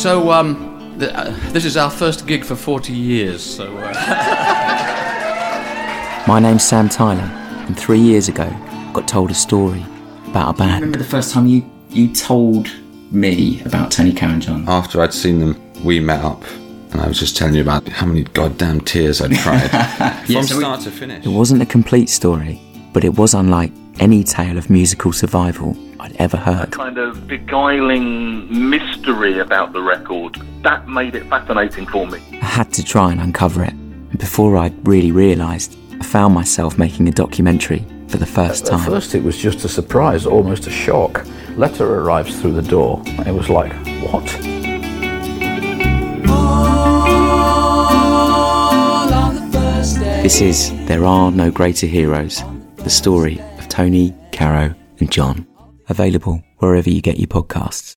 So, um, th- uh, this is our first gig for 40 years, so. Uh... My name's Sam Tyler, and three years ago, got told a story about a band. remember the first time you, you told me about Tony Caro and John? After I'd seen them, we met up, and I was just telling you about how many goddamn tears I'd cried from so we- start to finish. It wasn't a complete story, but it was unlike any tale of musical survival I'd ever heard. kind of beguiling mystery about the record. That made it fascinating for me. I had to try and uncover it. And before I really realised, I found myself making a documentary for the first At time. first, it was just a surprise, almost a shock. Letter arrives through the door. It was like, what? This is There Are No Greater Heroes, the story of Tony, Caro, and John. Available wherever you get your podcasts.